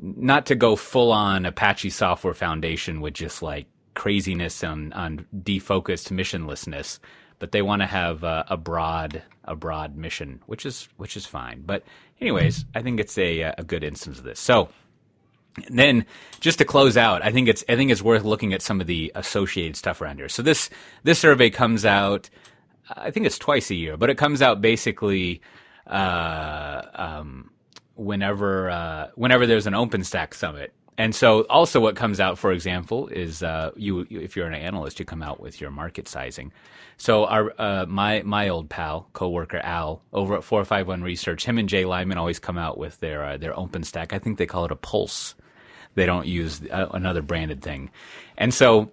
not to go full on Apache Software Foundation with just like craziness on on defocused missionlessness, but they want to have a, a broad a broad mission, which is which is fine. But anyways, I think it's a a good instance of this. So then just to close out, I think it's I think it's worth looking at some of the associated stuff around here. So this this survey comes out I think it's twice a year, but it comes out basically uh, um, whenever uh, whenever there's an OpenStack summit. And so, also, what comes out, for example, is uh, you, if you're an analyst, you come out with your market sizing. So, our uh, my my old pal, coworker Al, over at Four Five One Research, him and Jay Lyman always come out with their uh, their OpenStack. I think they call it a Pulse. They don't use uh, another branded thing, and so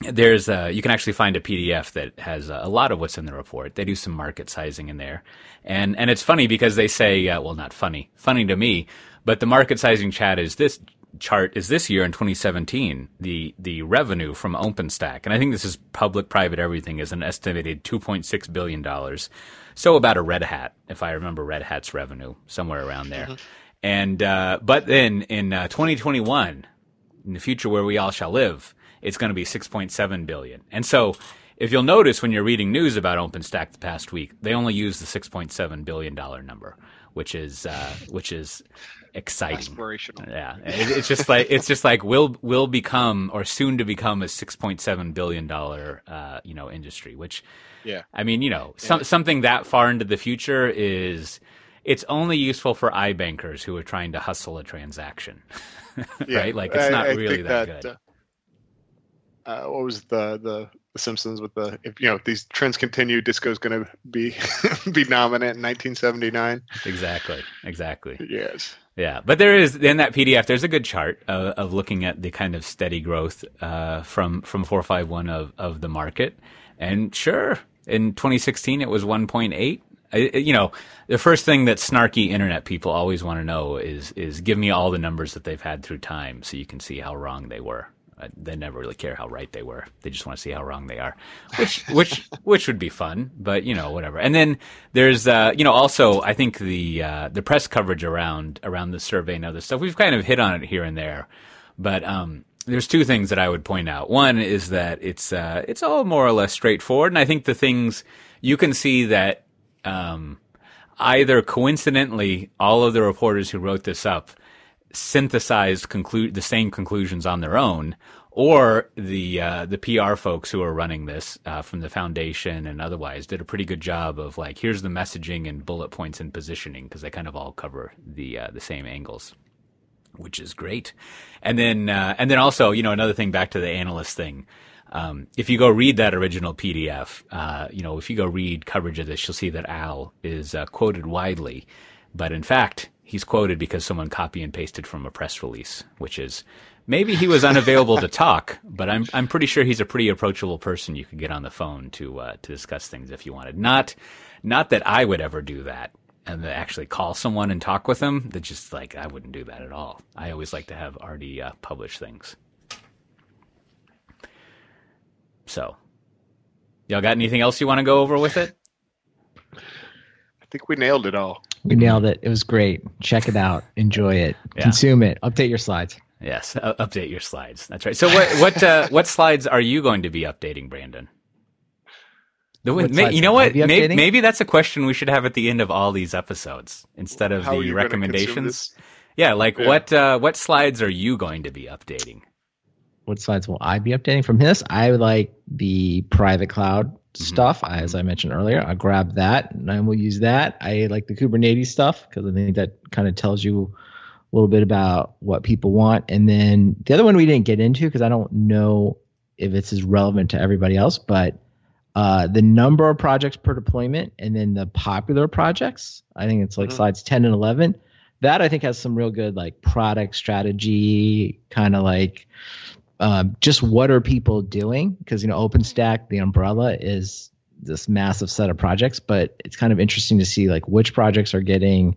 there's a, you can actually find a PDF that has a lot of what's in the report. They do some market sizing in there, and and it's funny because they say, uh, well, not funny, funny to me, but the market sizing chat is this chart is this year in 2017 the the revenue from OpenStack, and I think this is public, private, everything is an estimated 2.6 billion dollars, so about a Red Hat, if I remember Red Hat's revenue, somewhere around there, mm-hmm. and uh, but then in uh, 2021, in the future where we all shall live it's going to be 6.7 billion. And so if you'll notice when you're reading news about OpenStack the past week, they only use the 6.7 billion dollar number, which is uh, which is exciting. Aspirational. Yeah, it's just like it's just like will will become or soon to become a 6.7 billion dollar uh, you know industry. Which, yeah, I mean you know some, yeah. something that far into the future is it's only useful for iBankers who are trying to hustle a transaction, [LAUGHS] right? Yeah, like it's not I, I really that, that, good. Uh, uh, what was the, the the Simpsons with the if you know if these trends continue, disco's going to be [LAUGHS] be dominant in 1979. Exactly, exactly. Yes. Yeah, but there is in that PDF. There's a good chart of, of looking at the kind of steady growth uh, from from four five one of of the market, and sure, in 2016 it was 1.8. you know, the first thing that snarky internet people always want to know is is give me all the numbers that they've had through time, so you can see how wrong they were. Uh, they never really care how right they were. They just want to see how wrong they are, which [LAUGHS] which which would be fun. But you know, whatever. And then there's uh, you know also I think the uh, the press coverage around around the survey and other stuff we've kind of hit on it here and there, but um, there's two things that I would point out. One is that it's uh, it's all more or less straightforward, and I think the things you can see that um, either coincidentally all of the reporters who wrote this up synthesized the same conclusions on their own, or the uh, the PR folks who are running this uh, from the foundation and otherwise did a pretty good job of like here's the messaging and bullet points and positioning because they kind of all cover the uh, the same angles, which is great. And then uh, and then also you know another thing back to the analyst thing. Um, if you go read that original PDF, uh, you know if you go read coverage of this, you'll see that Al is uh, quoted widely, but in fact he's quoted because someone copy and pasted from a press release, which is maybe he was unavailable to talk, but I'm I'm pretty sure he's a pretty approachable person. You could get on the phone to uh, to discuss things if you wanted. Not not that I would ever do that and actually call someone and talk with them. That just like I wouldn't do that at all. I always like to have already uh, published things. So, y'all got anything else you want to go over with it? I think we nailed it all. We nailed it. It was great. Check it out. Enjoy it. Yeah. Consume it. Update your slides. Yes, uh, update your slides. That's right. So what what uh, what slides are you going to be updating, Brandon? The, may, you know what? Maybe, maybe, that's a question we should have at the end of all these episodes instead of How the recommendations. Yeah, like yeah. what uh, what slides are you going to be updating? What slides will I be updating from this? I like the private cloud mm-hmm. stuff, as I mentioned earlier. I'll grab that and I will use that. I like the Kubernetes stuff because I think that kind of tells you a little bit about what people want. And then the other one we didn't get into because I don't know if it's as relevant to everybody else, but uh, the number of projects per deployment and then the popular projects. I think it's like mm-hmm. slides 10 and 11. That I think has some real good like product strategy, kind of like um, just what are people doing? Because you know, OpenStack, the umbrella is this massive set of projects, but it's kind of interesting to see like which projects are getting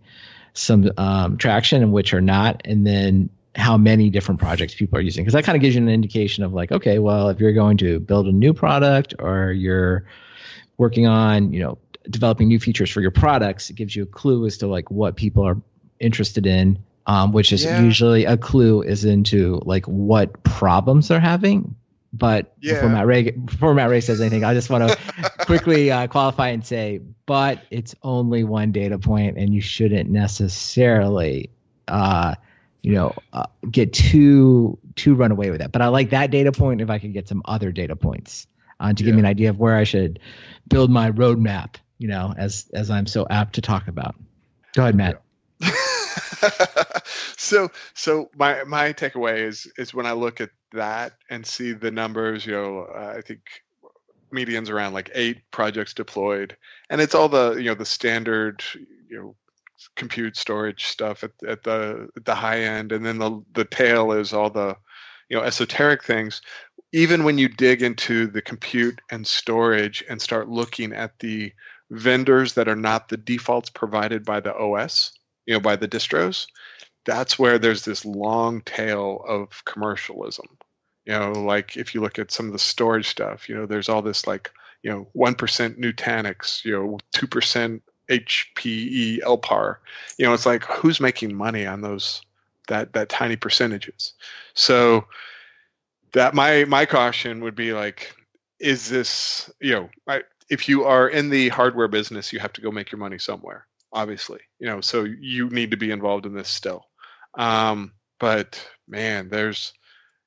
some um, traction and which are not, and then how many different projects people are using. Because that kind of gives you an indication of like, okay, well, if you're going to build a new product or you're working on, you know, developing new features for your products, it gives you a clue as to like what people are interested in um, which is yeah. usually a clue is into like what problems they're having. But yeah. before Matt Ray before Matt Ray says anything, I just want to [LAUGHS] quickly uh, qualify and say, but it's only one data point, and you shouldn't necessarily, uh, you know, uh, get too too run away with that. But I like that data point. If I could get some other data points, uh, to give me an idea of where I should build my roadmap. You know, as as I'm so apt to talk about. Go ahead, Matt. [LAUGHS] [LAUGHS] so so my my takeaway is is when I look at that and see the numbers, you know, uh, I think medians around like eight projects deployed, and it's all the you know the standard you know compute storage stuff at, at the at the high end, and then the the tail is all the you know esoteric things. Even when you dig into the compute and storage and start looking at the vendors that are not the defaults provided by the OS, you know, by the distros, that's where there's this long tail of commercialism. You know, like if you look at some of the storage stuff, you know, there's all this like, you know, 1% Nutanix, you know, 2% HPE LPAR. You know, it's like who's making money on those that that tiny percentages. So that my my caution would be like, is this you know, I, if you are in the hardware business, you have to go make your money somewhere. Obviously, you know, so you need to be involved in this still. Um, but man, there's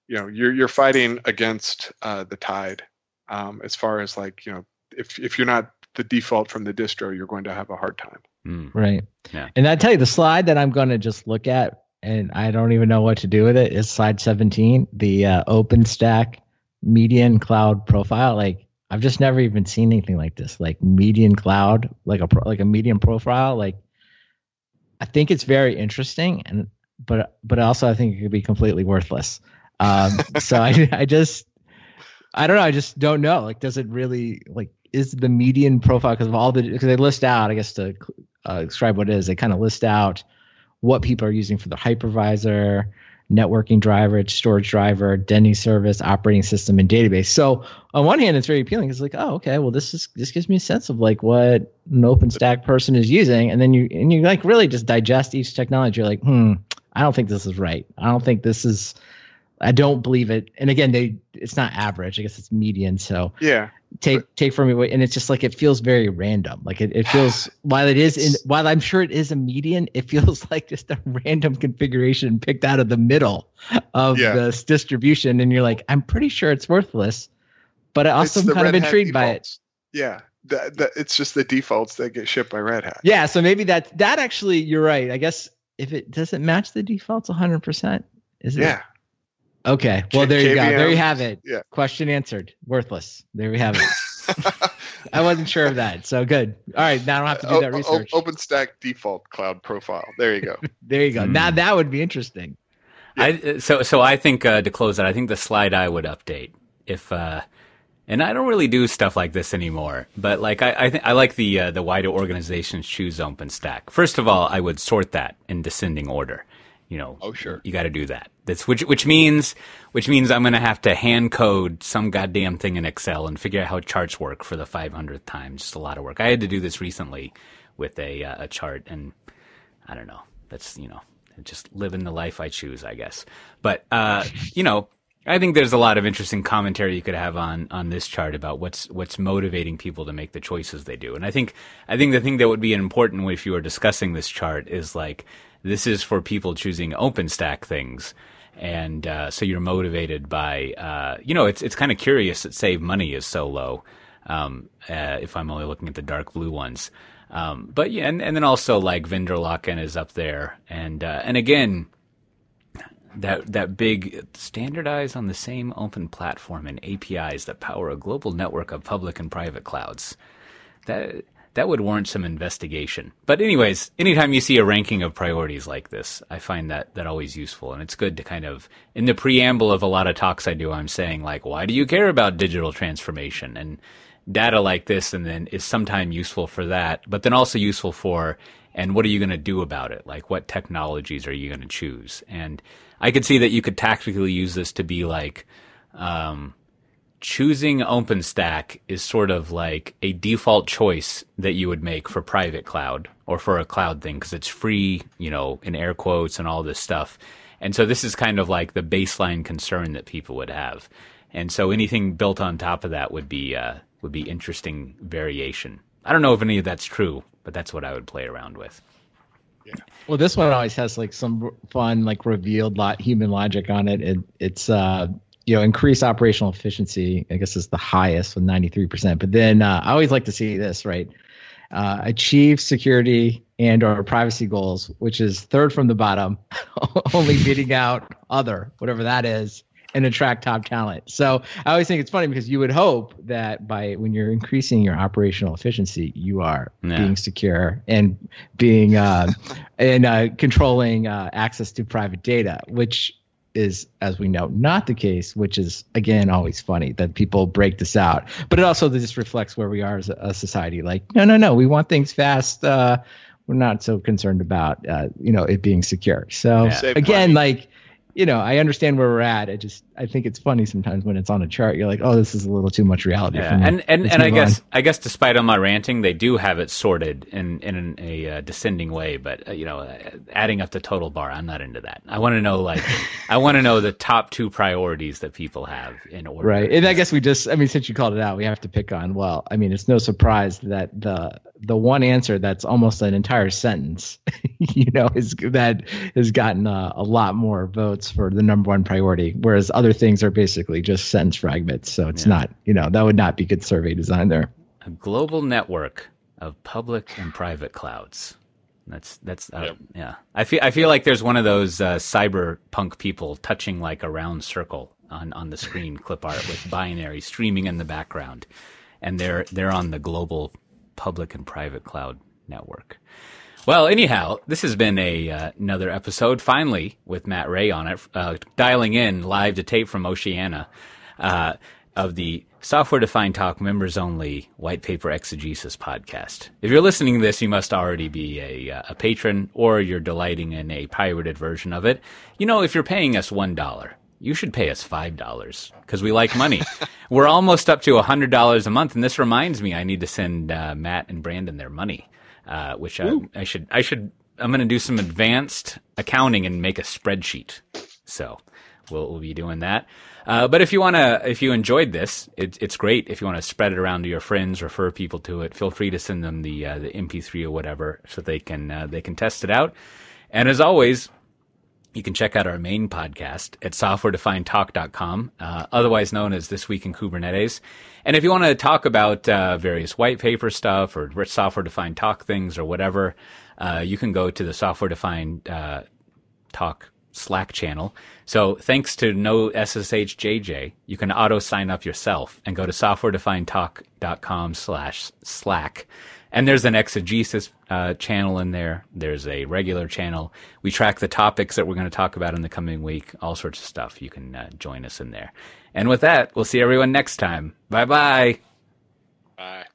you know you're you're fighting against uh, the tide um, as far as like you know if if you're not the default from the distro, you're going to have a hard time. Mm. Right. Yeah. And I tell you, the slide that I'm going to just look at, and I don't even know what to do with it, is slide 17, the uh, OpenStack median cloud profile. Like I've just never even seen anything like this, like median cloud, like a like a median profile. Like I think it's very interesting, and but but also I think it could be completely worthless. Um, [LAUGHS] so I I just I don't know. I just don't know. Like, does it really like is the median profile because of all the because they list out I guess to uh, describe what it is they kind of list out what people are using for the hypervisor, networking driver, storage driver, DNS service, operating system, and database. So on one hand, it's very appealing. It's like, oh, okay, well, this is this gives me a sense of like what an OpenStack person is using, and then you and you like really just digest each technology. You're like, hmm, I don't think this is right. I don't think this is. I don't believe it. And again, they it's not average. I guess it's median. So yeah, take take from me and it's just like it feels very random. Like it, it feels [SIGHS] while it is in while i'm sure it is a median it feels [LAUGHS] like just a random configuration picked out of the middle of yeah. this distribution. And you're like i'm pretty sure it's worthless but i also am kind of intrigued by it. yeah. That, that it's just the defaults that get shipped by red hat. Yeah. So maybe that that actually you're right. I guess if it doesn't match the defaults 100% is it yeah Okay. Well, there you go. There you have it. Yeah. Question answered. Worthless. There we have it. [LAUGHS] I wasn't sure of that. So good. All right. Now I don't have to do that research. O- OpenStack default cloud profile. There you go. [LAUGHS] there you go. Mm. Now that would be interesting. Yeah. I, so, so I think uh, to close that, I think the slide I would update if, uh, and I don't really do stuff like this anymore. But like I, I, th- I like the uh, the why do organizations choose OpenStack. First of all, I would sort that in descending order you know, oh sure, you got to do that. That's which which means which means I'm going to have to hand code some goddamn thing in Excel and figure out how charts work for the 500th time. Just a lot of work. I had to do this recently with a uh, a chart, and I don't know. That's you know, just living the life I choose, I guess. But uh, you know, I think there's a lot of interesting commentary you could have on on this chart about what's what's motivating people to make the choices they do. And I think I think the thing that would be important if you were discussing this chart is like this is for people choosing OpenStack things. And uh, so you're motivated by, uh, you know, it's it's kind of curious that Save Money is so low. Um, uh, if I'm only looking at the dark blue ones, um, but yeah, and, and then also like vendor lock-in is up there, and uh, and again, that that big standardize on the same open platform and APIs that power a global network of public and private clouds. That that would warrant some investigation. But anyways, anytime you see a ranking of priorities like this, I find that that always useful and it's good to kind of in the preamble of a lot of talks I do, I'm saying like, why do you care about digital transformation? And data like this and then is sometimes useful for that, but then also useful for and what are you going to do about it? Like what technologies are you going to choose? And I could see that you could tactically use this to be like um, choosing OpenStack is sort of like a default choice that you would make for private cloud or for a cloud thing because it's free, you know, in air quotes and all this stuff. And so this is kind of like the baseline concern that people would have. And so anything built on top of that would be uh, would be interesting variation. I don't know if any of that's true, but that's what I would play around with. Yeah. Well, this one always has like some fun, like revealed lot human logic on it. it it's uh, you know, increase operational efficiency. I guess is the highest with 93%. But then uh, I always like to see this, right? Uh, achieve security and or privacy goals, which is third from the bottom, [LAUGHS] only beating out other, whatever that is, and attract top talent. So I always think it's funny because you would hope that by when you're increasing your operational efficiency, you are yeah. being secure and being uh, and uh, controlling uh, access to private data, which is, as we know, not the case. Which is again always funny that people break this out, but it also just reflects where we are as a, a society. Like, no, no, no, we want things fast. Uh, we're not so concerned about uh, you know it being secure. So yeah. again, like you know, I understand where we're at. I just I think it's funny sometimes when it's on a chart. You're like, oh, this is a little too much reality. Yeah. And and, and I guess on. I guess despite all my ranting, they do have it sorted in in a uh, descending way. But uh, you know, adding up the total bar, I'm not into that. I want to know like I want to know the top two priorities that people have in order. Right. And I guess we just I mean, since you called it out, we have to pick on. Well, I mean, it's no surprise that the the one answer that's almost an entire sentence, [LAUGHS] you know, is that has gotten uh, a lot more votes for the number one priority, whereas other things are basically just sentence fragments. So it's yeah. not, you know, that would not be good survey design there. A global network of public and private clouds. That's that's uh, yep. yeah. I feel I feel like there's one of those uh, cyberpunk people touching like a round circle on on the screen clip art with binary streaming in the background, and they're they're on the global public and private cloud network. Well, anyhow, this has been a uh, another episode. Finally, with Matt Ray on it, uh, dialing in live to tape from Oceania uh, of the Software Defined Talk members only white paper exegesis podcast. If you're listening to this, you must already be a, uh, a patron, or you're delighting in a pirated version of it. You know, if you're paying us one dollar, you should pay us five dollars because we like money. [LAUGHS] We're almost up to a hundred dollars a month, and this reminds me I need to send uh, Matt and Brandon their money, uh, which I, I, should I should I'm going to do some advanced accounting and make a spreadsheet. So we'll, we'll be doing that. Uh, but if you want to, if you enjoyed this, it, it's great. If you want to spread it around to your friends, refer people to it, feel free to send them the uh, the MP3 or whatever, so they can uh, they can test it out. And as always, you can check out our main podcast at softwaredefinedtalk.com, uh, otherwise known as This Week in Kubernetes. And if you want to talk about uh, various white paper stuff or software defined talk things or whatever, uh, you can go to the software defined uh, talk Slack channel. So thanks to no SSHJJ, you can auto sign up yourself and go to softwaredefinedtalk.com slash Slack and there's an exegesis uh, channel in there. There's a regular channel. We track the topics that we're going to talk about in the coming week, all sorts of stuff. You can uh, join us in there. And with that, we'll see everyone next time. Bye-bye. Bye.